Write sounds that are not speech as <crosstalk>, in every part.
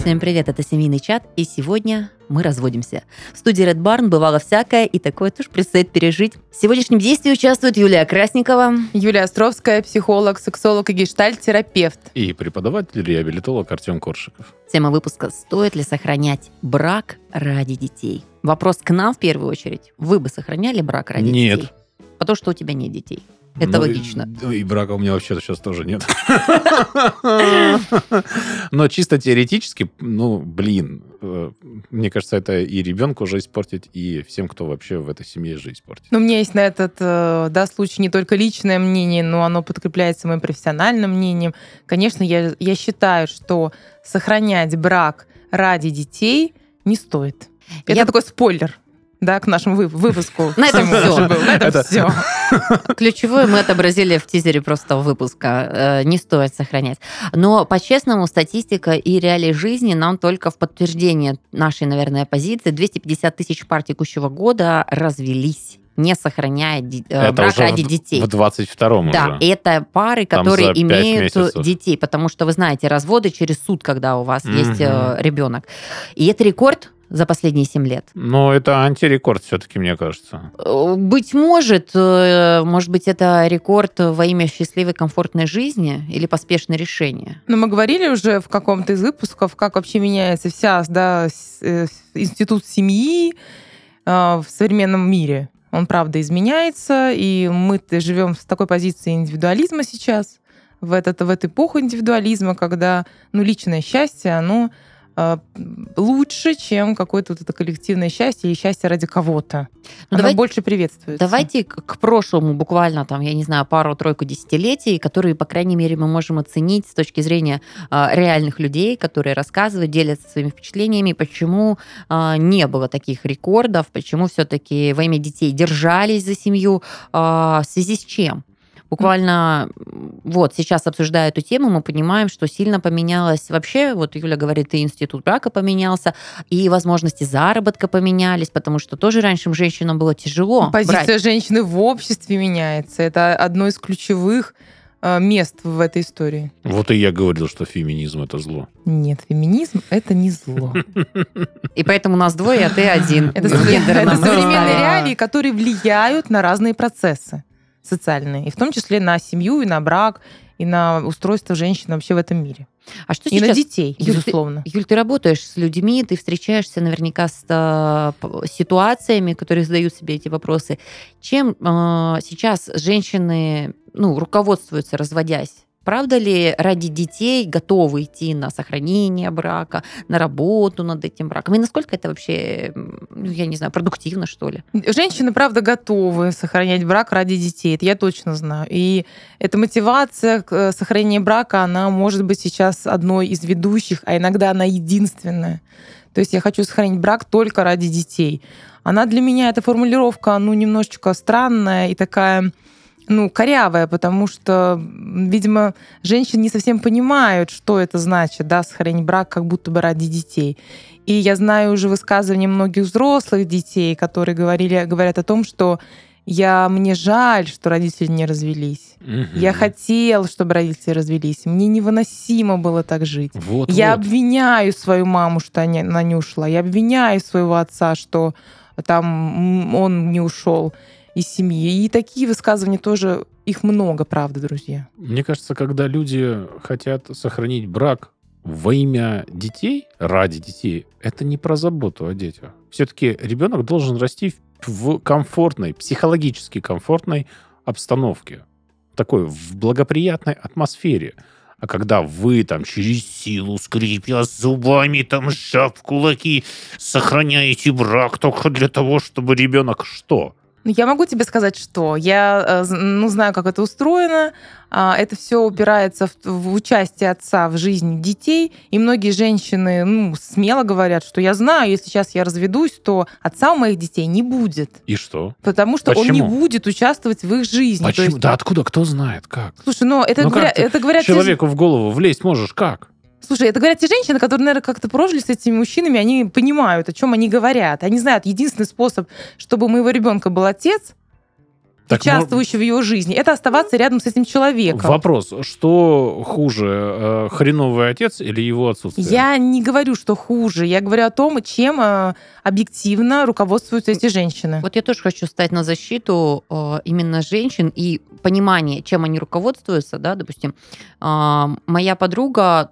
Всем привет, это семейный чат, и сегодня мы разводимся. В студии Red Barn бывало всякое, и такое тоже предстоит пережить. В сегодняшнем действии участвует Юлия Красникова. Юлия Островская, психолог, сексолог и гештальт-терапевт. И преподаватель-реабилитолог Артем Коршиков. Тема выпуска «Стоит ли сохранять брак ради детей?» Вопрос к нам в первую очередь. Вы бы сохраняли брак ради Нет. детей? Потому что у тебя нет детей. Это Ну, логично. И, и брака у меня вообще сейчас тоже нет. Но чисто теоретически, ну, блин, э, мне кажется, это и ребенку уже испортить, и всем, кто вообще в этой семье жизнь испортит. Но у меня есть на этот э, да, случай не только личное мнение, но оно подкрепляется моим профессиональным мнением. Конечно, я, я считаю, что сохранять брак ради детей не стоит. Это Я- такой спойлер да, к нашему вы- выпуску. На этом был. На этом Это- все. <laughs> Ключевое мы отобразили в тизере просто выпуска. Э, Не стоит сохранять. Но, по-честному, статистика и реалии жизни нам только в подтверждение нашей, наверное, позиции. 250 тысяч пар текущего года развелись не сохраняя э, Это брак уже ради в, детей. В 22-м Да, уже. это пары, Там которые имеют месяцев. детей, потому что вы знаете, разводы через суд, когда у вас есть э, ребенок. И это рекорд за последние 7 лет. Но это антирекорд все-таки, мне кажется. Э, Быть может, э, может быть, это рекорд во имя счастливой, комфортной жизни или поспешное решение. Но мы говорили уже в каком-то из выпусков, как вообще меняется вся, да, э, институт семьи в современном мире. Он, правда, изменяется, и мы живем с такой позиции индивидуализма сейчас, в, этот, в эту эпоху индивидуализма, когда ну, личное счастье, оно лучше, чем какое-то вот это коллективное счастье и счастье ради кого-то. Ну, Оно давай- больше приветствуется. Давайте к, прошлому буквально, там, я не знаю, пару-тройку десятилетий, которые, по крайней мере, мы можем оценить с точки зрения а, реальных людей, которые рассказывают, делятся своими впечатлениями, почему а, не было таких рекордов, почему все-таки во имя детей держались за семью, а, в связи с чем? Буквально вот сейчас обсуждая эту тему, мы понимаем, что сильно поменялось вообще, вот Юля говорит, и институт брака поменялся, и возможности заработка поменялись, потому что тоже раньше женщинам было тяжело Позиция брать. женщины в обществе меняется. Это одно из ключевых э, мест в этой истории. Вот и я говорил, что феминизм это зло. Нет, феминизм это не зло. <laughs> И поэтому нас двое, а ты один. Это, современные реалии, которые влияют на разные процессы социальные, и в том числе на семью, и на брак, и на устройство женщины вообще в этом мире. А что И на сейчас? детей, Юль, ты- безусловно. Юль, ты работаешь с людьми, ты встречаешься наверняка с э, ситуациями, которые задают себе эти вопросы. Чем э, сейчас женщины ну, руководствуются, разводясь? Правда ли ради детей готовы идти на сохранение брака, на работу над этим браком? И насколько это вообще, ну, я не знаю, продуктивно, что ли? Женщины, правда, готовы сохранять брак ради детей, это я точно знаю. И эта мотивация к э, сохранению брака, она может быть сейчас одной из ведущих, а иногда она единственная. То есть я хочу сохранить брак только ради детей. Она для меня, эта формулировка, ну, немножечко странная и такая, ну, корявая, потому что, видимо, женщины не совсем понимают, что это значит, да, сохранить брак как будто бы ради детей. И я знаю уже высказывания многих взрослых детей, которые говорили, говорят о том, что я, мне жаль, что родители не развелись. Я Мгм. хотел, чтобы родители развелись. Мне невыносимо было так жить. Вот, Я вот. обвиняю свою маму, что она не ушла. Я обвиняю своего отца, что там он не ушел из семьи. И такие высказывания тоже, их много, правда, друзья. Мне кажется, когда люди хотят сохранить брак во имя детей, ради детей, это не про заботу о детях. Все-таки ребенок должен расти в, комфортной, психологически комфортной обстановке. Такой, в благоприятной атмосфере. А когда вы там через силу, скрипя зубами, там сжав кулаки, сохраняете брак только для того, чтобы ребенок что? Ну, Я могу тебе сказать, что я э, ну, знаю, как это устроено. А, Это все упирается в, в участие отца в жизни детей. И многие женщины ну, смело говорят, что я знаю, если сейчас я разведусь, то отца у моих детей не будет. И что? Потому что он не Почему? будет участвовать в их жизни. То Почему? есть- Да откуда? Кто знает? Как? Слушай, ну это, Ну, говоря- это говорят же- Человеку в голову влезть можешь как? Слушай, это говорят те женщины, которые, наверное, как-то прожили с этими мужчинами, они понимают, о чем они говорят. Они знают, единственный способ, чтобы у моего ребенка был отец, Так, ну, участвующего в его жизни. Это оставаться рядом с этим человеком. Вопрос, что хуже, э, хреновый отец или его отсутствие? Я не говорю, что хуже. Я говорю о том, чем э, объективно руководствуются эти женщины. Вот я тоже хочу стать на защиту э, именно женщин и понимание, чем они руководствуются, да, допустим, моя подруга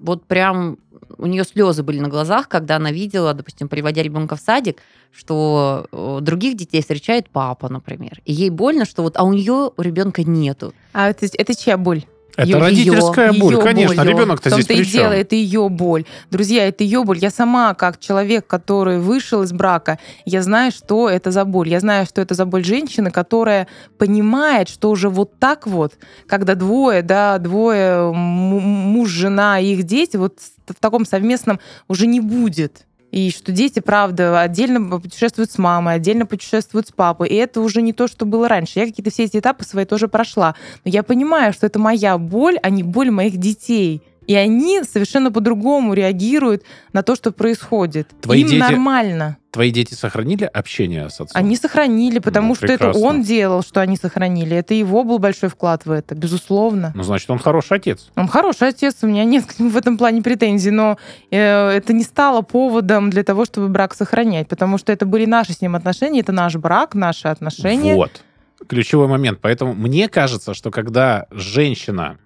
вот прям у нее слезы были на глазах, когда она видела, допустим, приводя ребенка в садик, что э, других детей встречает папа, например. И ей больно, что вот, а у нее у ребенка нету. А это, это чья боль? Это Её- родительская её боль, боль, конечно. её. Ребенок-то здесь и при дело, чем? это ее боль. Друзья, это ее боль. Я сама, как человек, который вышел из брака, я знаю, что это за боль. Я знаю, что это за боль женщины, которая понимает, что уже вот так вот, когда двое, да, двое, муж, жена и их дети, вот в таком совместном уже не будет. И что дети, правда, отдельно путешествуют с мамой, отдельно путешествуют с папой. И это уже не то, что было раньше. Я какие-то все эти этапы свои тоже прошла. Но я понимаю, что это моя боль, а не боль моих детей. И они совершенно по-другому реагируют на то, что происходит. Твои Им дети- нормально. Твои дети сохранили общение с отцом? Они сохранили, потому Ну, что это он делал, что они сохранили. Это его был большой вклад в это, безусловно. Ну, значит, он хороший отец. Он хороший отец, у меня нет к нему в этом плане претензий, но э, это не стало поводом для того, чтобы брак сохранять, потому что это были наши с ним отношения, это наш брак, наши отношения. Вот. Ключевой момент. Поэтому мне кажется, что когда женщина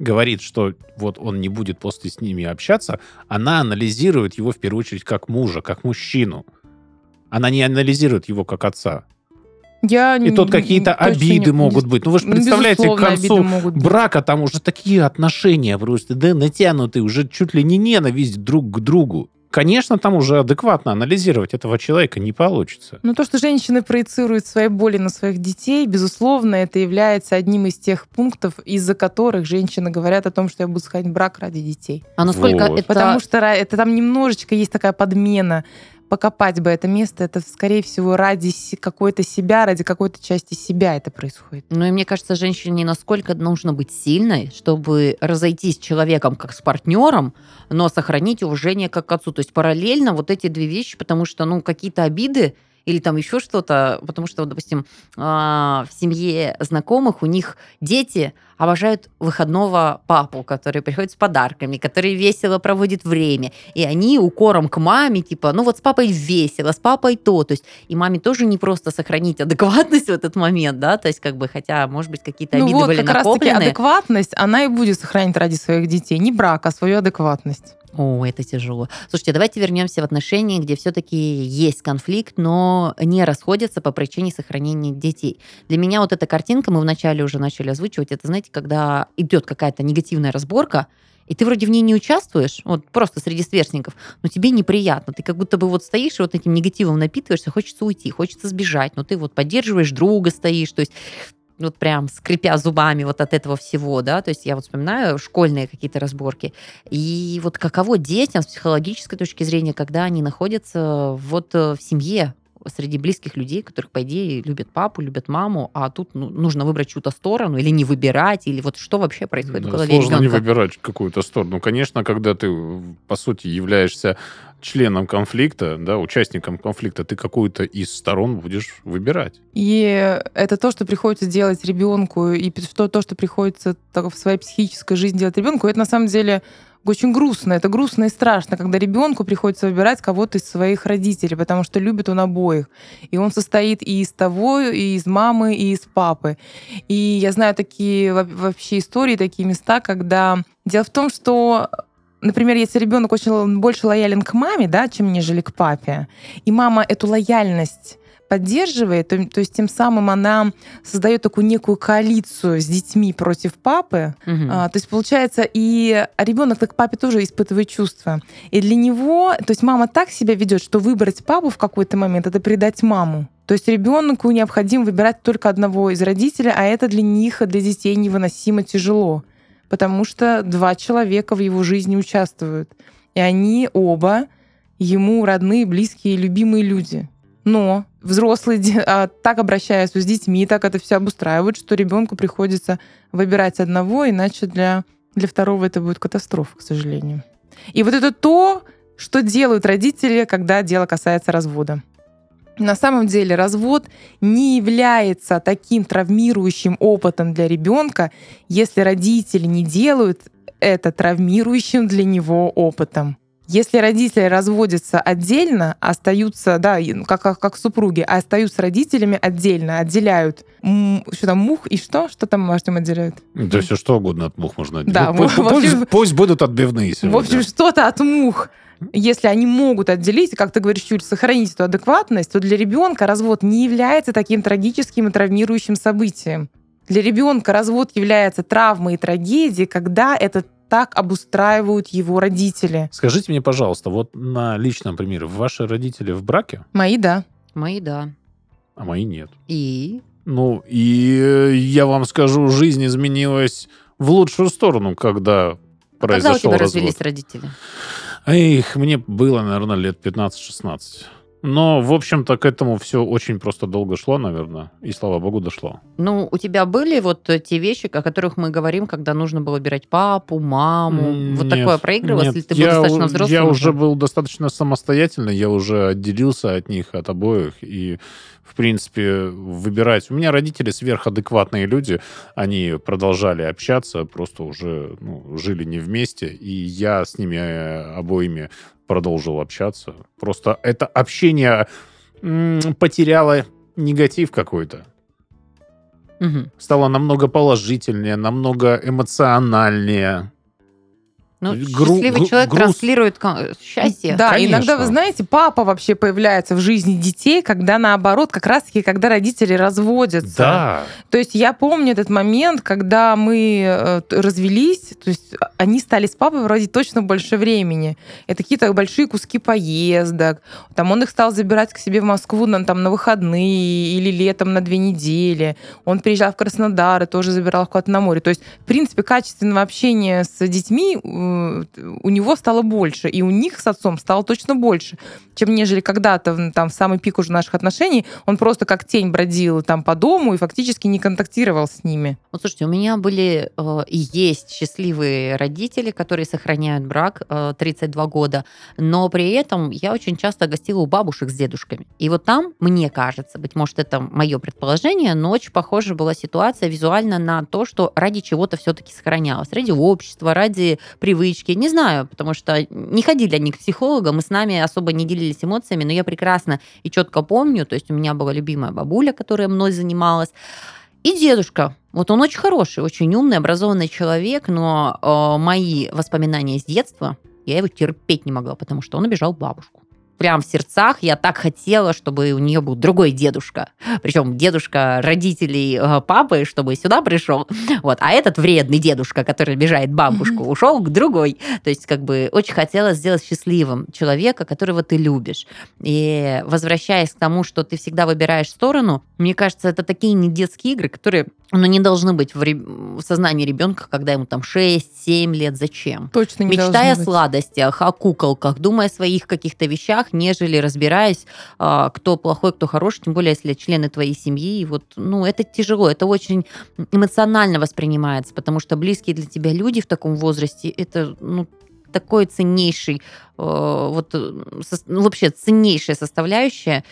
говорит, что вот он не будет после с ними общаться, она анализирует его в первую очередь как мужа, как мужчину. Она не анализирует его как отца. Я И тут какие-то обиды не- могут быть. Ну вы же представляете, к концу брака там уже такие отношения просто, да, натянутые, уже чуть ли не ненависть друг к другу. Конечно, там уже адекватно анализировать этого человека не получится. Ну, то, что женщины проецируют свои боли на своих детей, безусловно, это является одним из тех пунктов, из-за которых женщины говорят о том, что я буду сохранить брак ради детей. А насколько Вот. это... Потому что это там немножечко есть такая подмена. Покопать бы это место, это, скорее всего, ради какой-то себя, ради какой-то части себя это происходит. Ну и мне кажется, женщине насколько нужно быть сильной, чтобы разойтись с человеком как с партнером, но сохранить уважение как к отцу. То есть параллельно вот эти две вещи, потому что, ну, какие-то обиды или там еще что-то, потому что, допустим, а, в семье знакомых у них дети обожают выходного папу, который приходит с подарками, который весело проводит время, и они укором к маме, типа, ну вот с папой весело, с папой то, то есть и маме тоже не просто сохранить адекватность в этот момент, да, то есть как бы, хотя, может быть, какие-то ну обиды вот, были как накоплены. адекватность, она и будет сохранить ради своих детей. Не брак, а свою адекватность. О, это тяжело. Слушайте, давайте вернемся в отношения, где все-таки есть конфликт, но не расходятся по причине сохранения детей. Для меня вот эта картинка, мы вначале уже начали озвучивать, это, знаете, когда идет какая-то негативная разборка, и ты вроде в ней не участвуешь, вот просто среди сверстников, но тебе неприятно. Ты как будто бы вот стоишь и вот этим негативом напитываешься, хочется уйти, хочется сбежать, но ты вот поддерживаешь друга, стоишь, то есть вот прям скрипя зубами вот от этого всего, да, то есть я вот вспоминаю школьные какие-то разборки, и вот каково детям с психологической точки зрения, когда они находятся вот э, в семье, среди близких людей, которых, по идее, любят папу, любят маму, а тут ну, нужно выбрать чью-то сторону или не выбирать, или вот что вообще происходит Да, в голове Сложно не ребенка. выбирать какую-то сторону. Конечно, когда ты, по сути, являешься членом конфликта, да, участником конфликта, ты какую-то из сторон будешь выбирать. И это то, что приходится делать ребенку, и то, то, что приходится так в своей психической жизни делать ребенку, это на самом деле очень грустно. Это грустно и страшно, когда ребенку приходится выбирать кого-то из своих родителей, потому что любит он обоих. И он состоит и из того, и из мамы, и из папы. И я знаю такие во- вообще истории, такие места, когда... Дело в том, что Например, если ребенок очень больше лоялен к маме, да, чем нежели к папе, и мама эту лояльность поддерживает, то, то есть тем самым она создает такую некую коалицию с детьми против папы. Мгм. А, то есть получается, и ребенок к папе тоже испытывает чувства. И для него, то есть мама так себя ведет, что выбрать папу в какой-то момент это предать маму. То есть ребенку необходимо выбирать только одного из родителей, а это для них, для детей невыносимо тяжело, потому что два человека в его жизни участвуют, и они оба ему родные, близкие, любимые люди. Но взрослые а, так обращаются с детьми, так это все обустраивают, что ребенку приходится выбирать одного, иначе для, для второго это будет катастрофа, к сожалению. И вот это то, что делают родители, когда дело касается развода. на самом деле развод не является таким травмирующим опытом для ребенка, если родители не делают это травмирующим для него опытом. Если родители разводятся отдельно, остаются, да, как, как, как супруги, а остаются родителями отдельно, отделяют что там, мух и что? Что там Артем отделяют? Да все что угодно от мух можно отделить. Да, пусть, в общем- пусть, пусть будут отбивные сегодня. В общем, что-то от мух. Если они могут отделить, как ты говоришь, Юль, сохранить эту адекватность, то для ребенка развод не является таким трагическим и травмирующим событием. Для ребенка развод является травмой и трагедией, когда это так обустраивают его родители. Скажите мне, пожалуйста, вот на личном примере, ваши родители в браке, Мои, да. Мои, да. а мои нет. И? Ну, и э, я вам скажу, жизнь изменилась в лучшую сторону, когда Когда у произошел тебя развод. развелись родители? Эх, мне было, наверное, лет 15-16. Но, в общем-то, к этому все очень просто долго шло, наверное. И, слава богу, дошло. Ну, у тебя были вот э, те вещи, о которых мы говорим, когда нужно было выбирать папу, маму? М, вот нет, такое проигрывалось? нет. Или ты был я, достаточно взрослым? Я уже был достаточно самостоятельный, я уже отделился от них, от обоих. И, в принципе, выбирать... У меня родители сверхадекватные люди, они продолжали общаться, просто уже ну, жили не вместе, и я с ними э, обоими продолжил общаться. Просто это общение потеряло негатив какой-то. Мгм. Стало намного положительнее, намного эмоциональнее. Ну, Гру- счастливый гру- человек груз. транслирует счастье. Да, Конечно. иногда, вы знаете, папа вообще появляется в жизни детей, когда наоборот, как раз-таки, когда родители разводятся. Да. То есть я помню этот момент, когда мы э, развелись, то есть они стали с папой проводить точно больше времени. Это какие-то большие куски поездок. Там он их стал забирать к себе в Москву на, там, на выходные или летом на две недели. Он приезжал в Краснодар и тоже забирал их куда-то на море. То есть, в принципе, качественного общения с детьми у него стало больше, и у них с отцом стало точно больше, чем нежели когда-то там в самый пик уже наших отношений он просто как тень бродил там по дому и фактически не контактировал с ними. Вот слушайте, у меня были э, и есть счастливые родители, которые сохраняют брак э, 32 года, но при этом я очень часто гостила у бабушек с дедушками. И вот там, мне кажется, быть может, это мое предположение, но очень похожа была ситуация визуально на то, что ради чего-то все-таки сохранялось. Ради общества, ради привычки. Не знаю, потому что не ходили они к психологам, и с нами особо не делились эмоциями, но я прекрасно и четко помню, то есть у меня была любимая бабуля, которая мной занималась, и дедушка. Вот он очень хороший, очень умный, образованный человек, но э, мои воспоминания с детства, я его терпеть не могла, потому что он обижал бабушку. Прям в сердцах я так хотела, чтобы у нее был другой дедушка. Причем дедушка родителей э, папы, чтобы сюда пришел. Вот. А этот вредный дедушка, который обижает бабушку, ушел к другой. То есть как бы очень хотела сделать счастливым человека, которого ты любишь. И возвращаясь к тому, что ты всегда выбираешь сторону, мне кажется, это такие не детские игры, которые ну, не должны быть в, ре- в сознании ребенка, когда ему там 6-7 лет. Зачем? Точно не Мечтая о сладостях, о куколках, думая о своих каких-то вещах, нежели разбираясь, а, кто плохой, кто хороший, тем более, если члены твоей семьи. И вот, ну, это тяжело, это очень эмоционально воспринимается, потому что близкие для тебя люди в таком возрасте, это, ну, такой ценнейший, э, вот, ну, вообще ценнейшая составляющая,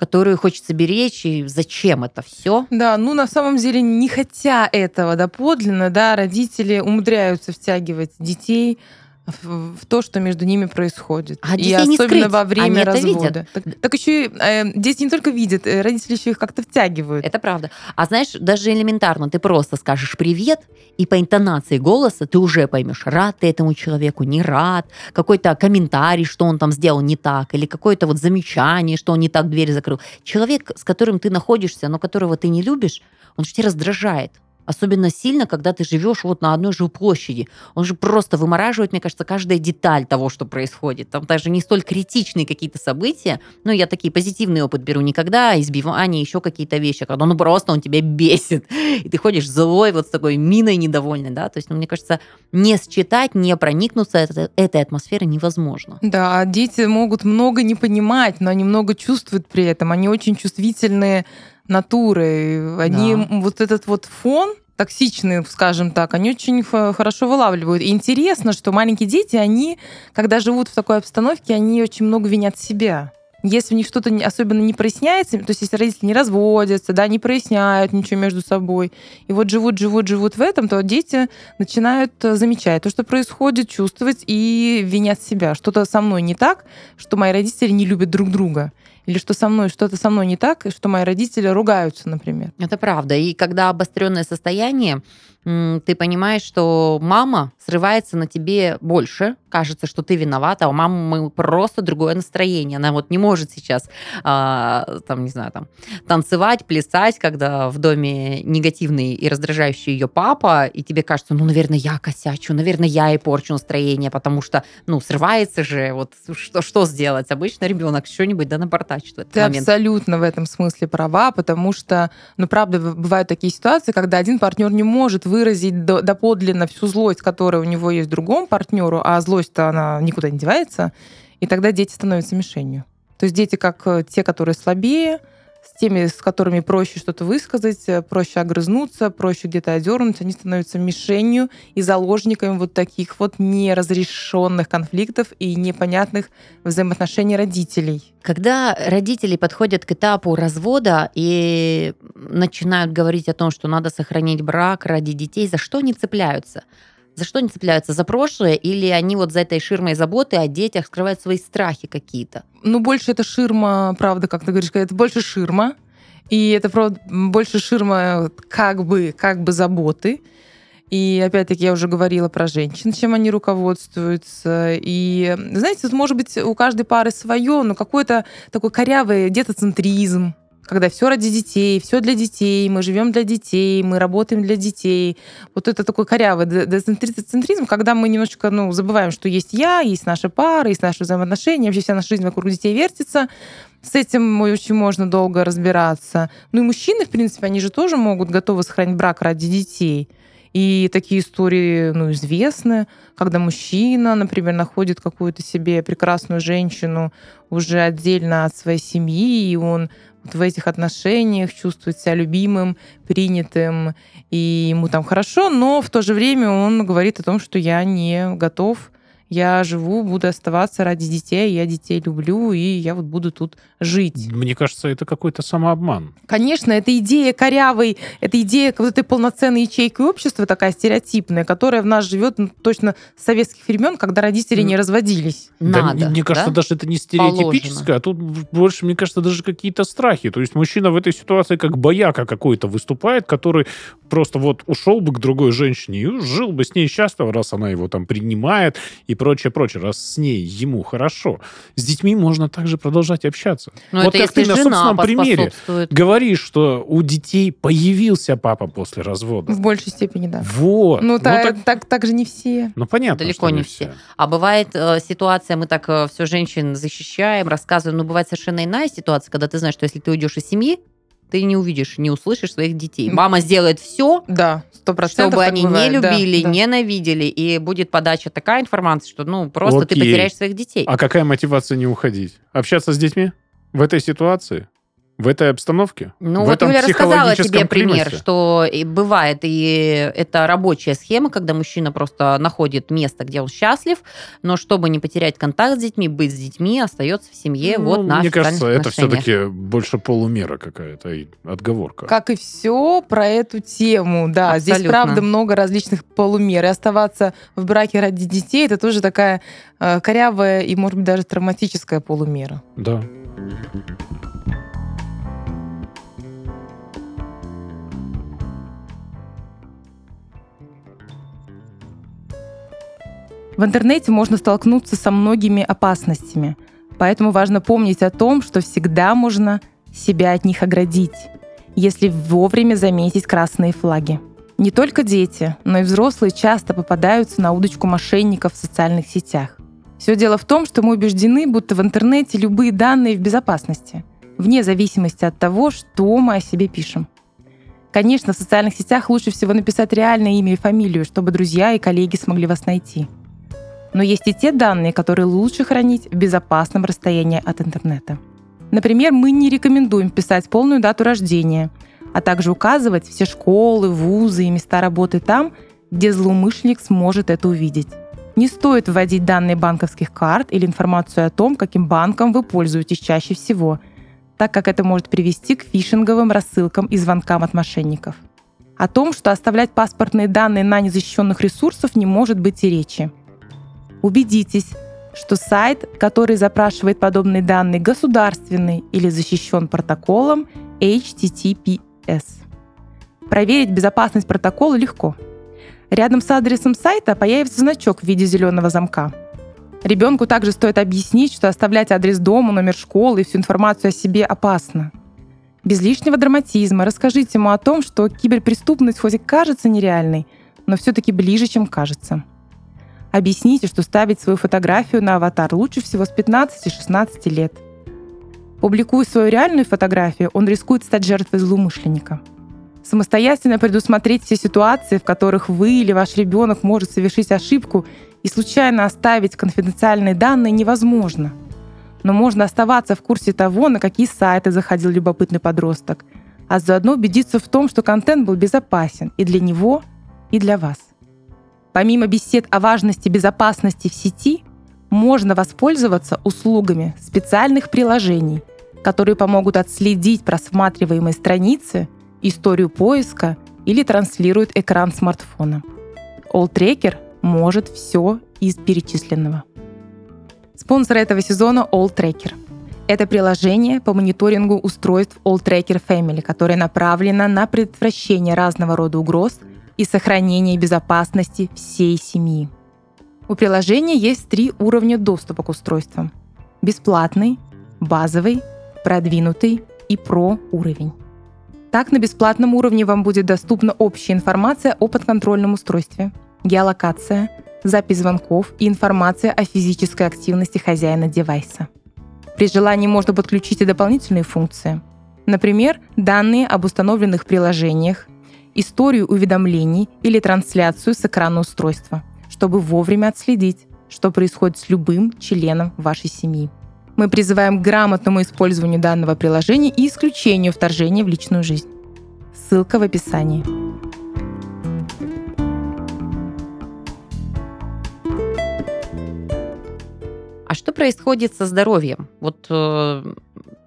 которую хочется беречь, и зачем это все? Да, ну на самом деле, не хотя этого доподлинно, да, родители умудряются втягивать детей в, в то, что между ними происходит. А и детей не особенно скрыть, во они время это развода. Так, так еще и э, дети не только видят, э, родители еще их как-то втягивают. Это правда. А знаешь, даже элементарно, ты просто скажешь привет, и по интонации голоса ты уже поймешь, рад ты этому человеку, не рад, какой-то комментарий, что он там сделал не так, или какое-то вот замечание, что он не так дверь закрыл. Человек, с которым ты находишься, но которого ты не любишь, он же тебя раздражает. Особенно сильно, когда ты живешь вот на одной жилплощади. Он же просто вымораживает, мне кажется, каждая деталь того, что происходит. Там даже не столь критичные какие-то события. Ну, я такие позитивный опыт беру никогда, избивание, еще какие-то вещи, когда ну просто он тебя бесит. И ты ходишь злой, вот с такой миной недовольной, да. То есть, ну, мне кажется, не считать, не проникнуться этой, этой атмосферой невозможно. Да, а дети могут много не понимать, но они много чувствуют при этом. Они очень чувствительные натуры. Они Да. вот этот вот фон токсичный, скажем так, они очень хорошо вылавливают. И интересно, что маленькие дети, они, когда живут в такой обстановке, они очень много винят себя. Если у них что-то особенно не проясняется, то есть если родители не разводятся, да, не проясняют ничего между собой, и вот живут, живут, живут в этом, то дети начинают э, замечать то, что происходит, чувствовать и винят себя. Что-то со мной не так, что мои родители не любят друг друга или что со мной что-то со мной не так, что мои родители ругаются, например. Это правда. И когда обостренное состояние, ты понимаешь, что мама срывается на тебе больше, кажется, что ты виновата, а у мамы просто другое настроение. Она вот не может сейчас, а, там, не знаю, там, танцевать, плясать, когда в доме негативный и раздражающий ее папа, и тебе кажется, ну, наверное, я косячу, наверное, я и порчу настроение, потому что, ну, срывается же, вот что, что сделать? Обычно ребенок что-нибудь да напортачит в этот ты момент. абсолютно в этом смысле права, потому что, ну, правда, бывают такие ситуации, когда один партнер не может выразить доподлинно всю злость, которая у него есть другому партнеру, а злость-то она никуда не девается, и тогда дети становятся мишенью. То есть дети как э, те, которые слабее, с теми, с которыми проще что-то высказать, э, проще огрызнуться, проще где-то одернуть, они становятся мишенью и заложниками вот таких вот неразрешенных конфликтов и непонятных взаимоотношений родителей. Когда родители подходят к этапу развода и начинают говорить о том, что надо сохранить брак ради детей, за что они цепляются? За что они цепляются? За прошлое или они вот за этой ширмой заботы о детях скрывают свои страхи какие-то? Ну, больше это ширма, правда, как ты говоришь, это больше ширма. И это правда, больше ширма как бы, как бы заботы. И опять-таки я уже говорила про женщин, чем они руководствуются. И, знаете, тут может быть у каждой пары свое, но какой-то такой корявый детоцентризм, когда все ради детей, все для детей, мы живем для детей, мы работаем для детей. Вот это такой корявый децентризм, когда мы немножечко ну, забываем, что есть я, есть наша пара, есть наши взаимоотношения, вообще вся наша жизнь вокруг детей вертится. С этим очень можно долго разбираться. Ну и мужчины, в принципе, они же тоже могут готовы сохранить брак ради детей. И такие истории ну, известны, когда мужчина, например, находит какую-то себе прекрасную женщину уже отдельно от своей семьи, и он вот в этих отношениях, чувствует себя любимым, принятым, и ему там хорошо, но в то же время он говорит о том, что я не готов я живу, буду оставаться ради детей, я детей люблю, и я вот буду тут жить. Мне кажется, это какой-то самообман. Конечно, это идея корявой, это идея вот этой полноценной ячейки общества, такая стереотипная, которая в нас живет ну, точно с советских времен, когда родители не разводились. Надо, да, мне кажется, да? даже это не стереотипическое, а тут больше, мне кажется, даже какие-то страхи. То есть мужчина в этой ситуации как бояка какой-то выступает, который просто вот ушел бы к другой женщине и жил бы с ней счастливо, раз она его там принимает и прочее, прочее, раз с ней ему хорошо. С детьми можно также продолжать общаться. Но вот это как ты на собственном примере говоришь, что у детей появился папа после развода. В большей степени, да. Вот. Ну, Ну, та- так- так, так же не все. ну, понятно, Далеко что не все. А бывает э, ситуация, мы так э, все женщин защищаем, рассказываем, но бывает совершенно иная ситуация, когда ты знаешь, что если ты уйдешь из семьи, ты не увидишь, не услышишь своих детей. Мама сделает все, Да, сто процентов чтобы так они бывает, не да, любили, да. ненавидели, и будет подача такая информация, что ну просто ты Окей. потеряешь своих детей. А какая мотивация не уходить? Общаться с детьми в этой ситуации? В этой обстановке? Ну в вот Юля рассказала тебе психологическом пример, климате? что и бывает, и это рабочая схема, когда мужчина просто находит место, где он счастлив, но чтобы не потерять контакт с детьми, быть с детьми, остается в семье, Ну, вот на Мне кажется, это все-таки больше полумера какая-то и отговорка. Как и все про эту тему, да. Здесь, Абсолютно. правда, много различных полумер. И оставаться в браке ради детей это тоже такая э, корявая и, может быть, даже травматическая полумера. Да. В интернете можно столкнуться со многими опасностями, поэтому важно помнить о том, что всегда можно себя от них оградить, если вовремя заметить красные флаги. Не только дети, но и взрослые часто попадаются на удочку мошенников в социальных сетях. Все дело в том, что мы убеждены, будто в интернете любые данные в безопасности, вне зависимости от того, что мы о себе пишем. Конечно, в социальных сетях лучше всего написать реальное имя и фамилию, чтобы друзья и коллеги смогли вас найти. Но есть и те данные, которые лучше хранить в безопасном расстоянии от интернета. Например, мы не рекомендуем писать полную дату рождения, а также указывать все школы, вузы и места работы там, где злоумышленник сможет это увидеть. Не стоит вводить данные банковских карт или информацию о том, каким банком вы пользуетесь чаще всего, так как это может привести к фишинговым рассылкам и звонкам от мошенников. О том, что оставлять паспортные данные на незащищенных ресурсах не может быть и речи. Убедитесь, что сайт, который запрашивает подобные данные, государственный или защищен протоколом HTTPS. Проверить безопасность протокола легко. Рядом с адресом сайта появится значок в виде зеленого замка. Ребенку также стоит объяснить, что оставлять адрес дома, номер школы и всю информацию о себе опасно. Без лишнего драматизма расскажите ему о том, что киберпреступность хоть и кажется нереальной, но все-таки ближе, чем кажется. Объясните, что ставить свою фотографию на аватар лучше всего с 15-16 лет. Публикуя свою реальную фотографию, он рискует стать жертвой злоумышленника. Самостоятельно предусмотреть все ситуации, в которых вы или ваш ребенок может совершить ошибку и случайно оставить конфиденциальные данные невозможно. Но можно оставаться в курсе того, на какие сайты заходил любопытный подросток, а заодно убедиться в том, что контент был безопасен и для него, и для вас. Помимо бесед о важности безопасности в сети, можно воспользоваться услугами специальных приложений, которые помогут отследить просматриваемые страницы, историю поиска или транслируют экран смартфона. AllTracker может все из перечисленного. Спонсор этого сезона AllTracker. Это приложение по мониторингу устройств AllTracker Family, которое направлено на предотвращение разного рода угроз – и сохранение безопасности всей семьи. У приложения есть три уровня доступа к устройствам. Бесплатный, базовый, продвинутый и про уровень. Так, на бесплатном уровне вам будет доступна общая информация о подконтрольном устройстве, геолокация, запись звонков и информация о физической активности хозяина девайса. При желании можно подключить и дополнительные функции. Например, данные об установленных приложениях, историю уведомлений или трансляцию с экрана устройства, чтобы вовремя отследить, что происходит с любым членом вашей семьи. Мы призываем к грамотному использованию данного приложения и исключению вторжения в личную жизнь. Ссылка в описании. А что происходит со здоровьем? Вот э,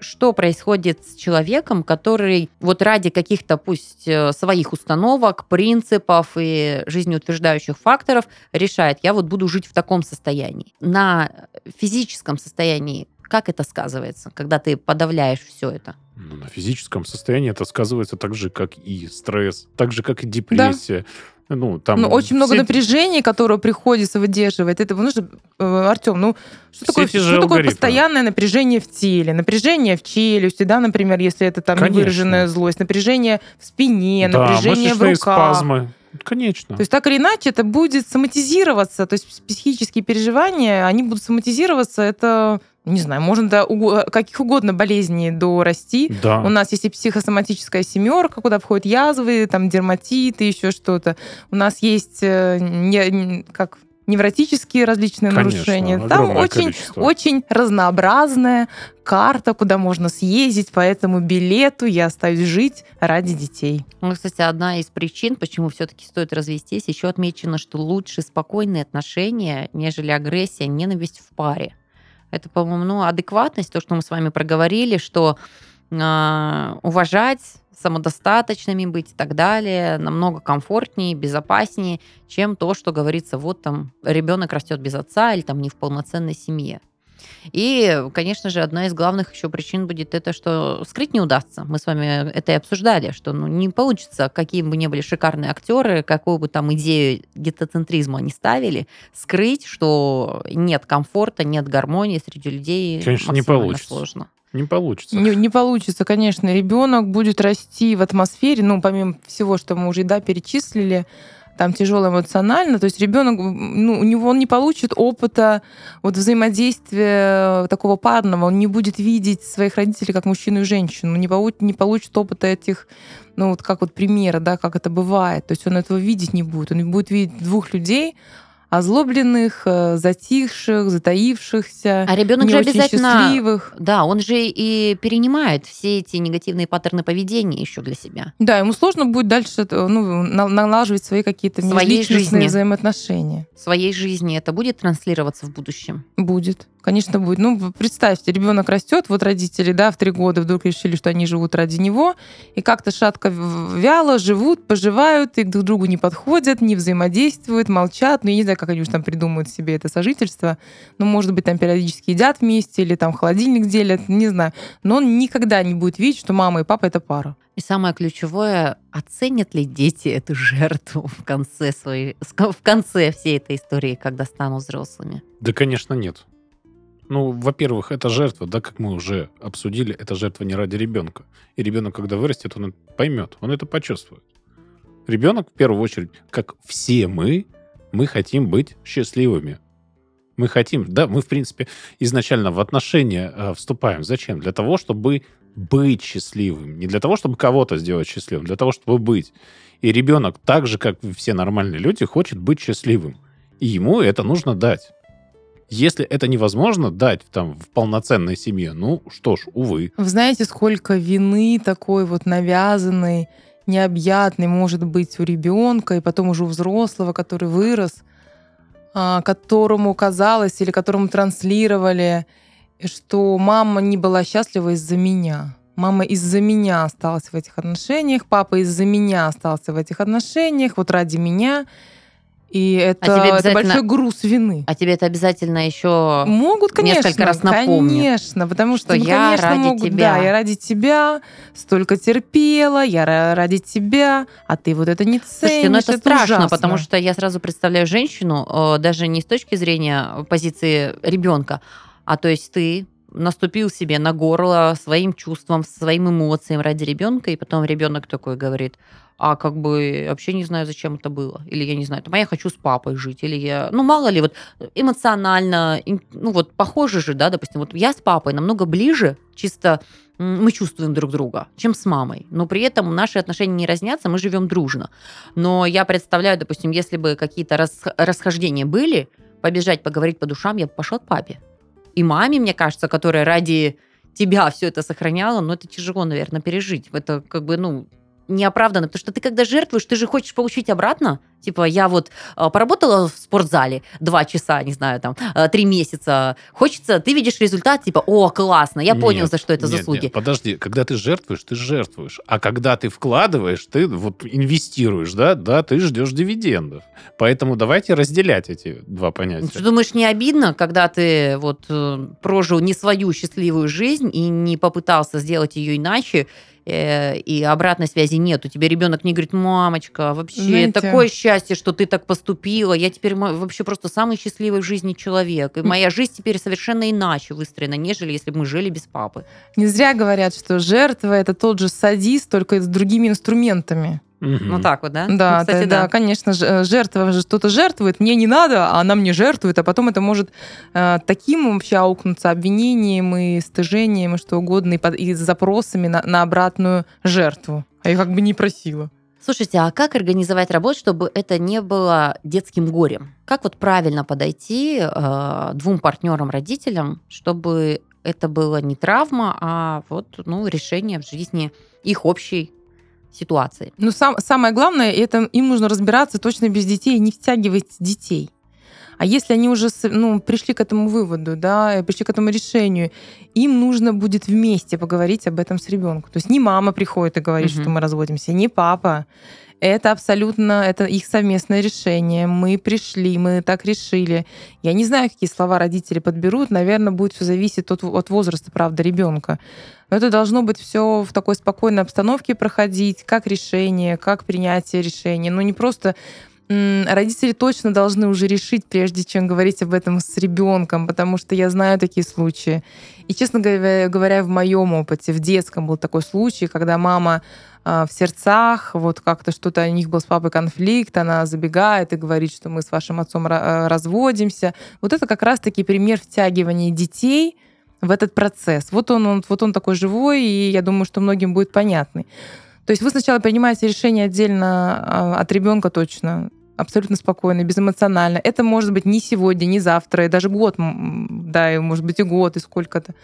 что происходит с человеком, который вот ради каких-то пусть э, своих установок, принципов и жизнеутверждающих факторов решает, я вот буду жить в таком состоянии. На физическом состоянии как это сказывается, когда ты подавляешь все это? Ну, на физическом состоянии это сказывается так же, как и стресс, так же, как и депрессия. Ну, там ну, очень много напряжения, которое приходится выдерживать. Это нужно, э, Артем, ну, что, такое, что такое постоянное напряжение в теле? Напряжение в челюсти, да, например, если это там Конечно. невыраженная злость, напряжение в спине, да, напряжение в руках. спазмы. Конечно. То есть так или иначе это будет соматизироваться, то есть психические переживания, они будут соматизироваться, это не знаю, можно до уг... каких угодно болезней дорасти. Да. У нас есть и психосоматическая семерка, куда входят язвы, там дерматит и еще что-то. У нас есть э, не, как невротические различные Конечно, нарушения. Там очень, очень разнообразная карта, куда можно съездить по этому билету. Я остаюсь жить ради детей. Ну, кстати, одна из причин, почему все-таки стоит развестись, еще отмечено, что лучше спокойные отношения, нежели агрессия, ненависть в паре. Это, по-моему, ну, адекватность, то, что мы с вами проговорили, что э, уважать, самодостаточными быть и так далее намного комфортнее, безопаснее, чем то, что говорится, вот там ребенок растет без отца или там не в полноценной семье. И, конечно же, одна из главных еще причин будет это, что скрыть не удастся. Мы с вами это и обсуждали, что ну, не получится, какие бы ни были шикарные актеры, какую бы там идею гетоцентризма они ставили, скрыть, что нет комфорта, нет гармонии среди людей. Конечно, не получится. Сложно. Не получится. Не, не получится, конечно. Ребенок будет расти в атмосфере, ну, помимо всего, что мы уже да, перечислили, там тяжело эмоционально, то есть ребенок, ну, у него он не получит опыта вот взаимодействия такого парного, он не будет видеть своих родителей как мужчину и женщину, не получит, не получит опыта этих, ну, вот как вот примера, да, как это бывает, то есть он этого видеть не будет, он будет видеть двух людей, озлобленных, э, затихших, затаившихся, А ребенок же обязательно, счастливых. да, он же и перенимает все эти негативные паттерны поведения еще для себя. Да, ему сложно будет дальше э, ну, на- налаживать свои какие-то Своей жизни. взаимоотношения. В своей жизни это будет транслироваться в будущем. Будет. Конечно, будет. Ну, представьте, ребенок растет, вот родители, да, в три года вдруг решили, что они живут ради него, и как-то шатко вяло живут, поживают, и друг к другу не подходят, не взаимодействуют, молчат. Ну, я не знаю, как они уж там придумают себе это сожительство. Ну, может быть, там периодически едят вместе, или там холодильник делят, не знаю. Но он никогда не будет видеть, что мама и папа — это пара. И самое ключевое, оценят ли дети эту жертву в конце своей, в конце всей этой истории, когда станут взрослыми? Да, конечно, нет. Ну, во-первых, это жертва, да, как мы уже обсудили, это жертва не ради ребенка. И ребенок, когда вырастет, он это поймет, он это почувствует. Ребенок, в первую очередь, как все мы, мы хотим быть счастливыми. Мы хотим, да, мы, в принципе, изначально в отношения э, вступаем. Зачем? Для того, чтобы быть счастливым. Не для того, чтобы кого-то сделать счастливым, для того, чтобы быть. И ребенок, так же, как все нормальные люди, хочет быть счастливым. И ему это нужно дать. Если это невозможно дать там в полноценной семье, ну что ж, увы. Вы знаете, сколько вины такой вот навязанной, необъятной может быть у ребенка, и потом уже у взрослого, который вырос, а, которому казалось или которому транслировали, что мама не была счастлива из-за меня. Мама из-за меня осталась в этих отношениях, папа из-за меня остался в этих отношениях, вот ради меня. И это, тебе это большой груз вины. А тебе это обязательно еще... Могут, конечно. несколько раз напомнят, Конечно, потому что, что ну, я конечно, ради могут, тебя. Да, я ради тебя столько терпела, я ра- ради тебя, а ты вот это не ценишь. Слушайте, ну это страшно, ужасно. потому что я сразу представляю женщину, э, даже не с точки зрения позиции ребенка, а то есть ты наступил себе на горло своим чувствам, своим эмоциям ради ребенка, и потом ребенок такой говорит, а как бы вообще не знаю, зачем это было. Или я не знаю, там, а я хочу с папой жить. Или я, ну, мало ли, вот эмоционально, ну, вот похоже же, да, допустим, вот я с папой намного ближе, чисто мы чувствуем друг друга, чем с мамой. Но при этом наши отношения не разнятся, мы живем дружно. Но я представляю, допустим, если бы какие-то рас- расхождения были, побежать, поговорить по душам, я бы пошел к папе. И маме, мне кажется, которая ради тебя все это сохраняла, но это тяжело, наверное, пережить. Это как бы, ну, неоправданно, потому что ты когда жертвуешь, ты же хочешь получить обратно. Типа, я вот э, поработала в спортзале два часа, не знаю, там, э, три месяца. Хочется, ты видишь результат, типа, о, классно, я понял, Нет, за что это нет, заслуги. нет, подожди, когда ты жертвуешь, ты жертвуешь. А когда ты вкладываешь, ты вот инвестируешь, да, да, ты ждешь дивидендов. Поэтому давайте разделять эти два Ты понятия. думаешь, не обидно, когда ты вот э, прожил не свою счастливую жизнь и не попытался сделать ее иначе, и обратной связи нету. Тебе ребенок не говорит, мамочка, вообще Знаете- такое счастье, что ты так поступила. Я теперь вообще просто самый счастливый в жизни человек. И моя жизнь теперь совершенно иначе выстроена, нежели если бы мы жили без папы. Не зря говорят, что жертва это тот же садист, только с другими инструментами. Мгм. Ну так вот, да? Да, Ну, кстати, да, да, конечно же, э, жертва же что-то жертвует, мне не надо, а она мне жертвует, а потом это может э, таким вообще аукнуться обвинением и стыжением и что угодно, и, под- и с запросами на, на обратную жертву. А я как бы не просила. Слушайте, а как организовать работу, чтобы это не было детским горем? Как вот правильно подойти э, двум партнерам-родителям, чтобы это было не травма, а вот ну, решение в жизни их общей ситуации? Но сам, самое главное, это им нужно разбираться точно без детей не втягивать детей. А если они уже ну, пришли к этому выводу, да, пришли к этому решению, им нужно будет вместе поговорить об этом с ребенком. То есть не мама приходит и говорит, Мгм. что мы разводимся, не папа. Это абсолютно, это их совместное решение. Мы пришли, мы так решили. Я не знаю, какие слова родители подберут. Наверное, будет все зависеть от, от возраста, правда, ребенка. Это должно быть все в такой спокойной обстановке проходить, как решение, как принятие решения. Но не просто родители точно должны уже решить, прежде чем говорить об этом с ребенком, потому что я знаю такие случаи. И, честно говоря, в моем опыте, в детском был такой случай, когда мама а, в сердцах, вот как-то что-то у них был с папой конфликт, она забегает и говорит, что мы с вашим отцом э, разводимся. Вот это как раз-таки пример втягивания детей в этот процесс. Вот он, он, вот он такой живой, и я думаю, что многим будет понятный. То есть вы сначала принимаете решение отдельно а, от ребенка точно, абсолютно спокойно, безэмоционально. Это может быть не сегодня, не завтра, и даже год, да, и может быть и год, и сколько-то.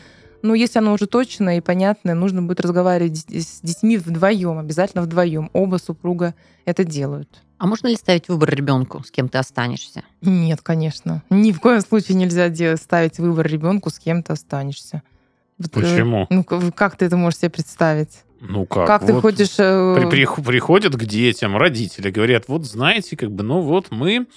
Но если оно уже точно и понятное, нужно будет разговаривать с детьми вдвоем, обязательно вдвоем. Оба супруга это делают. А можно ли ставить выбор ребенку, с кем ты останешься? Нет, конечно. Ни в коем случае нельзя делать, ставить выбор ребенку, с кем ты останешься. Э, Почему? Ну, как ты это можешь себе представить? Ну как? Как, ты вот хочешь... э, при- прих- приходят к детям родители, говорят, вот знаете, как бы, ну вот мы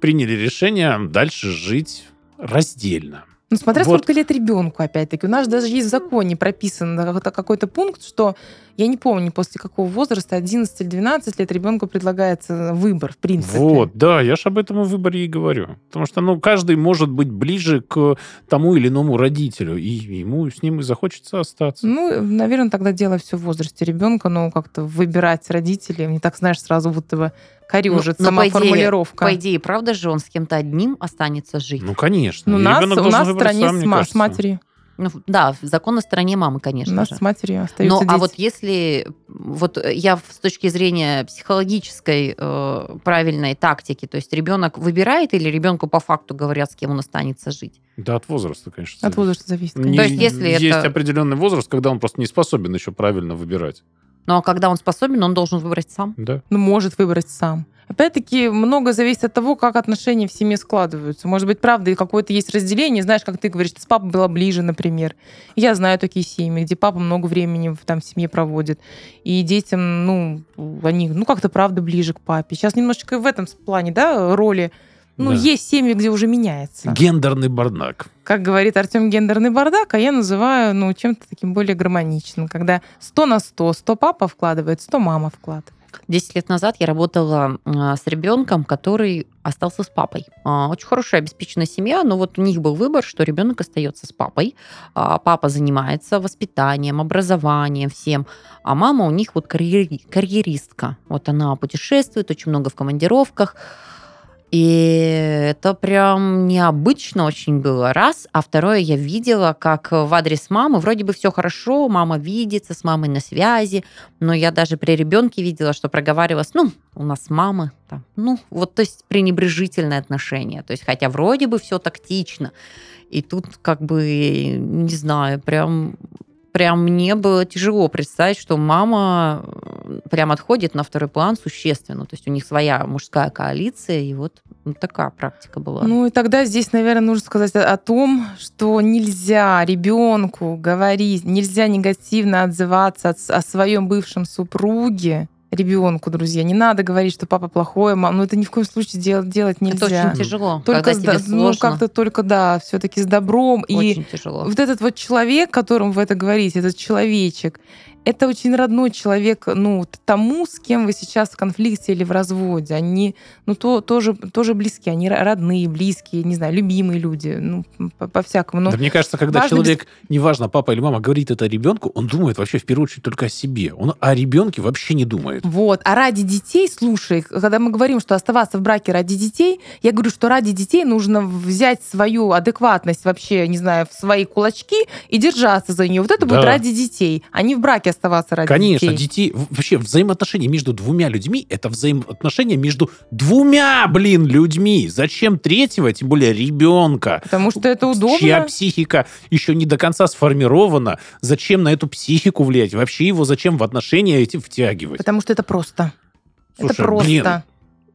приняли решение дальше жить раздельно. Ну, смотря Вот. сколько лет ребенку, опять-таки. У нас даже есть в законе прописан какой-то- пункт, что я не помню, после какого возраста, 11 или 12 лет ребенку предлагается выбор, в принципе. Вот, да, я же об этом выборе и говорю. Потому что, ну, каждый может быть ближе к тому или иному родителю, и ему с ним и захочется остаться. Ну, наверное, тогда дело все в возрасте ребенка, но как-то выбирать родителей, не так, знаешь, сразу будто бы корежит Ну, но сама по идее- формулировка. По идее, правда же он с кем-то одним останется жить? Ну, конечно. Ну, у нас, у нас в стране сам, с, ма- с матерью. Ну, да, закон на стороне мамы, У конечно нас же. с матерью остаются Но а дети. вот если вот я в- с точки зрения психологической э, правильной тактики, то есть ребенок выбирает или ребенку по факту говорят, с кем он останется жить? Да, от возраста, конечно. От зависит. возраста зависит. Не- конечно. То есть, если есть это- определенный возраст, когда он просто не способен еще правильно выбирать. Ну а когда он способен, он должен выбрать сам. Да. ну, может выбрать сам. Опять-таки, много зависит от того, как отношения в семье складываются. Может быть, правда, и какое-то есть разделение. Знаешь, как ты говоришь, с папой была ближе, например. Я знаю такие семьи, где папа много времени в- там в семье проводит. И детям, ну, они, ну, как-то правда ближе к папе. Сейчас немножечко в этом плане, да, роли. Ну, Да. есть семьи, где уже меняется. Гендерный бардак. Как говорит Артем, гендерный бардак, а я называю, ну, чем-то таким более гармоничным. Когда 100 на 100, 100 папа вкладывает, 100 мама вкладывает. Десять лет назад я работала а, с ребенком, который остался с папой. А, Очень хорошая обеспеченная семья, но вот у них был выбор, что ребенок остается с папой. А, Папа занимается воспитанием, образованием, всем. А мама у них вот карьери- карьеристка. Вот она путешествует, очень много в командировках. И это прям необычно очень было, раз. А второе, я видела, как в адрес мамы вроде бы все хорошо, мама видится, с мамой на связи, но я даже при ребенке видела, что проговаривалось, ну, у нас мамы, там, ну, вот, то есть пренебрежительное отношение. То есть, хотя вроде бы все тактично. И тут как бы, не знаю, прям прям мне было тяжело представить, что мама э, прям отходит на второй план существенно. То есть у них своя мужская коалиция, и вот ну, такая практика была. Ну и тогда здесь, наверное, нужно сказать о том, что нельзя ребенку говорить, нельзя негативно отзываться о своем бывшем супруге ребенку, друзья. Не надо говорить, что папа плохой, мама. Ну это ни в коем случае делать, делать это нельзя. очень тяжело, Только когда с тебе ну, как-то только, да, все-таки с добром. И очень тяжело. вот этот вот человек, которому вы это говорите, этот человечек, это очень родной человек, ну, тому, с кем вы сейчас в конфликте или в разводе. Они, ну, то, тоже, тоже близкие, они ро- родные, близкие, не знаю, любимые люди, ну, по- по-всякому. Но Да мне кажется, когда человек, неважно, папа или мама, говорит это ребенку, он думает вообще в первую очередь только о себе. Он о ребенке вообще не думает. Вот. А ради детей, слушай, когда мы говорим, что оставаться в браке ради детей, я говорю, что ради детей нужно взять свою адекватность вообще, не знаю, в свои кулачки и держаться за нее. Вот это Да. будет ради детей, а не в браке оставаться ради Конечно, детей. детей, вообще взаимоотношения между двумя людьми это взаимоотношения между двумя, блин, людьми. Зачем третьего, тем более ребенка? Потому что это удобно. Чья психика еще не до конца сформирована, зачем на эту психику влиять? Вообще его зачем в отношения эти втягивать? Потому что это просто. это Слушай, просто. блин,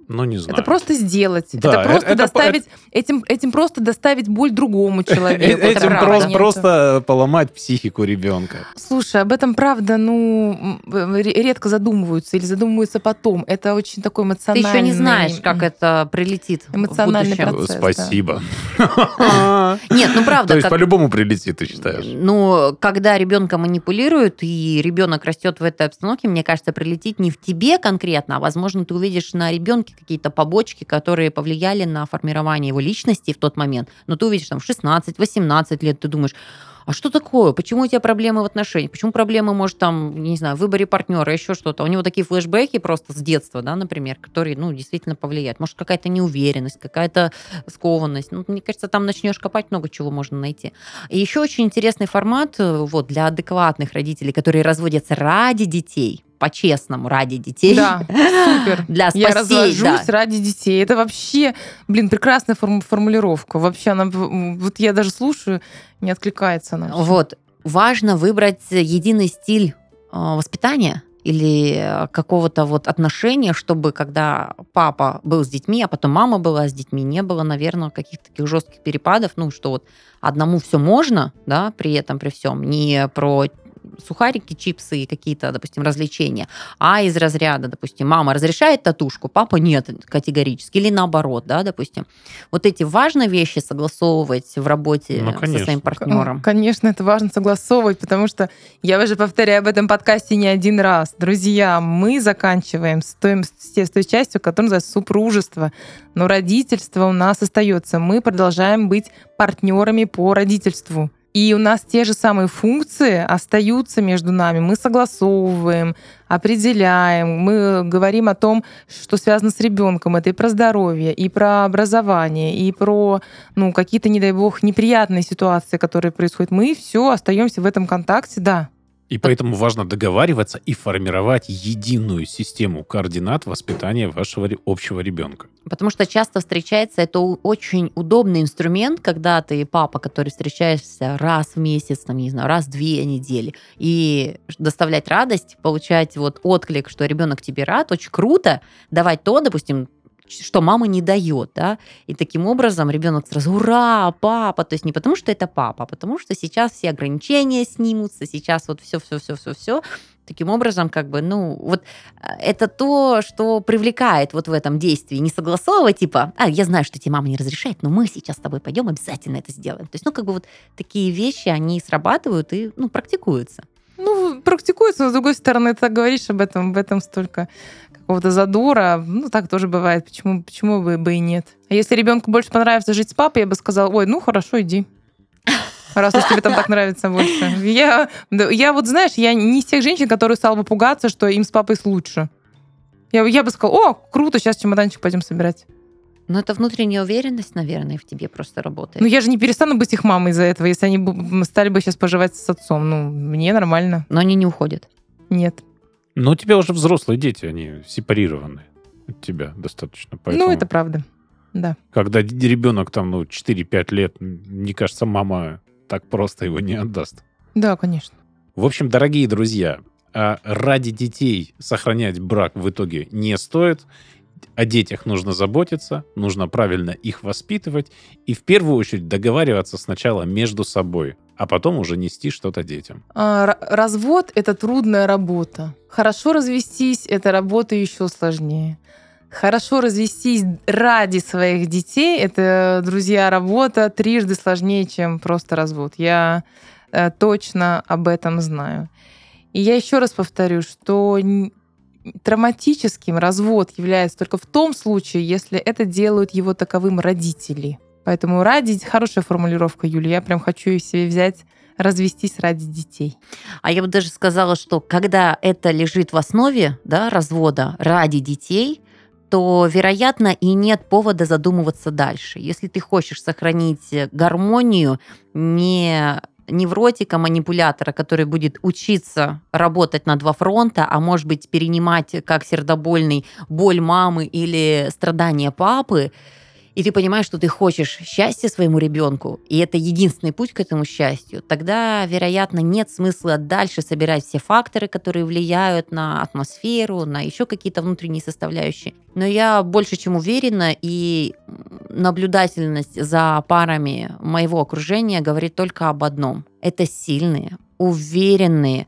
ну не знаю. Это просто сделать. Да, это просто это- доставить этим, этим просто доставить боль другому человеку. Э, Этим просто, просто поломать психику ребенка. Слушай, об этом правда, ну, редко задумываются или задумываются потом. Это очень такой Ты эмоциональный... еще не знаешь, как это прилетит Эмоциональный процесс. Спасибо. <laughs> Нет, ну правда, То есть по-любому прилетит, ты считаешь? Ну, когда ребенка манипулируют, и ребенок растет в этой обстановке, мне кажется, прилетит не в тебе конкретно, а, возможно, ты увидишь на ребенке какие-то побочки, которые повлияли на формирование его личности в тот момент. Но ты увидишь там в 16-18 лет, ты думаешь, а что такое? Почему у тебя проблемы в отношениях? Почему проблемы, может, там, не знаю, в выборе партнера, еще что-то? У него такие флешбеки просто с детства, да, например, которые, ну, действительно повлияют. Может, какая-то неуверенность, какая-то скованность. Ну, мне кажется, там начнешь копать, много чего можно найти. И еще очень интересный формат э, вот, для адекватных родителей, которые разводятся ради детей. По-честному ради детей. Да, супер. <laughs> Для Я спасения. развожусь ради детей. Это вообще, блин, прекрасная форм- формулировка. Вообще, она, вот я даже слушаю, не откликается она. Вот. Важно выбрать единый стиль э, воспитания или э, какого-то вот отношения, чтобы когда папа был с детьми, а потом мама была с детьми, не было, наверное, каких-то таких жестких перепадов, ну, что вот одному все можно, да, при этом, при всем, не про сухарики, чипсы и какие-то, допустим, развлечения, а из разряда, допустим, мама разрешает татушку, папа нет категорически, или наоборот, да, допустим. Вот эти важные вещи согласовывать в работе Ну, со своим партнером. Конечно, это важно согласовывать, потому что я уже повторяю об этом подкасте не один раз. Друзья, мы заканчиваем с той, с той частью, которая называется супружество. Но родительство у нас остается. Мы продолжаем быть партнерами по родительству. И у нас те же самые функции остаются между нами. Мы согласовываем, определяем, мы говорим о том, что связано с ребенком. Это и про здоровье, и про образование, и про ну, какие-то, не дай бог, неприятные ситуации, которые происходят. Мы все остаемся в этом контакте, да. И поэтому важно договариваться и формировать единую систему координат воспитания вашего общего ребенка. Потому что часто встречается, это очень удобный инструмент, когда ты папа, который встречаешься раз в месяц, там, не знаю, раз в две недели, и доставлять радость, получать вот отклик, что ребенок тебе рад, очень круто, давать то, допустим, что мама не дает, да, и таким образом ребенок сразу ура, папа, то есть не потому что это папа, а потому что сейчас все ограничения снимутся, сейчас вот все, все, все, все, все, таким образом как бы, ну, вот а, это то, что привлекает вот в этом действии. Не согласовывать, типа, а, я знаю, что тебе мама не разрешает, но мы сейчас с тобой пойдем, обязательно это сделаем. То есть, ну, как бы вот такие вещи, они срабатывают и, ну, практикуются. Ну, практикуется, но с другой стороны, ты говоришь об этом, в этом столько какого-то задора. Ну, так тоже бывает. Почему, почему бы, бы и нет? А если ребенку больше понравится жить с папой, я бы сказала, ой, ну хорошо, иди. Раз уж тебе там так нравится больше. Я, я вот, знаешь, я не из тех женщин, которые стала бы пугаться, что им с папой лучше. Я, я бы сказала, о, круто, сейчас чемоданчик пойдем собирать. Но это внутренняя уверенность, наверное, в тебе просто работает. Ну, я же не перестану быть их мамой из-за этого, если они стали бы сейчас поживать с отцом. Ну, мне нормально. Но они не уходят. Нет. Но у тебя уже взрослые дети, они сепарированы от тебя достаточно. Поэтому, Ну, это правда. Да. когда ребенок там, ну, 4-5 лет, мне кажется, мама так просто его не отдаст. Да, конечно. В общем, дорогие друзья, а ради детей сохранять брак в итоге не стоит. О детях нужно заботиться, нужно правильно их воспитывать и в первую очередь договариваться сначала между собой, а потом уже нести что-то детям. А, развод это трудная работа. Хорошо развестись это работа еще сложнее. Хорошо развестись ради своих детей это, друзья, работа трижды сложнее, чем просто развод. Я э, точно об этом знаю. И я еще раз повторю, что травматическим развод является только в том случае, если это делают его таковым родители. Поэтому ради хорошая формулировка, Юлия. Я прям хочу ее себе взять развестись ради детей. А я бы даже сказала, что когда это лежит в основе да, развода ради детей, то, вероятно, и нет повода задумываться дальше. Если ты хочешь сохранить гармонию, не невротика, манипулятора, который будет учиться работать на два фронта, а может быть перенимать как сердобольный боль мамы или страдания папы, и ты понимаешь, что ты хочешь счастья своему ребенку, и это единственный путь к этому счастью, тогда, вероятно, нет смысла дальше собирать все факторы, которые влияют на атмосферу, на еще какие-то внутренние составляющие. Но я больше чем уверена, и наблюдательность за парами моего окружения говорит только об одном. Это сильные, уверенные,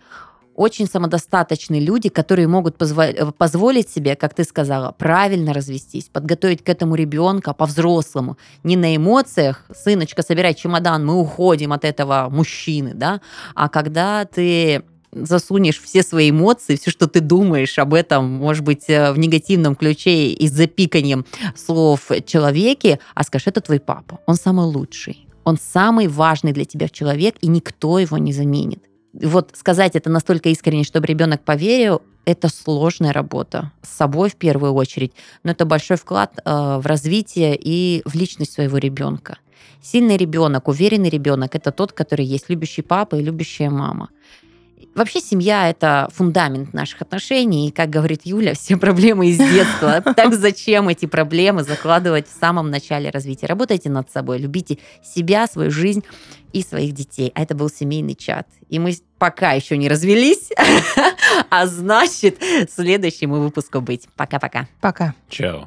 очень самодостаточные люди, которые могут позво- позволить себе, как ты сказала, правильно развестись, подготовить к этому ребенка по-взрослому, не на эмоциях, сыночка, собирай чемодан, мы уходим от этого мужчины, да, а когда ты засунешь все свои эмоции, все, что ты думаешь об этом, может быть, э, в негативном ключе и с запиканием слов человеке, а скажешь, это твой папа, он самый лучший, он самый важный для тебя человек, и никто его не заменит. Вот сказать это настолько искренне, чтобы ребенок поверил, это сложная работа с собой в первую очередь, но это большой вклад э, в развитие и в личность своего ребенка. Сильный ребенок, уверенный ребенок – это тот, который есть любящий папа и любящая мама. Вообще семья – это фундамент наших отношений. И, как говорит Юля, все проблемы из детства. <laughs> Так зачем эти проблемы закладывать в самом начале развития? Работайте над собой, любите себя, свою жизнь и своих детей. А это был семейный чат. И мы пока еще не развелись, <laughs> а значит, следующему выпуску быть. Пока-пока. Пока. Чао.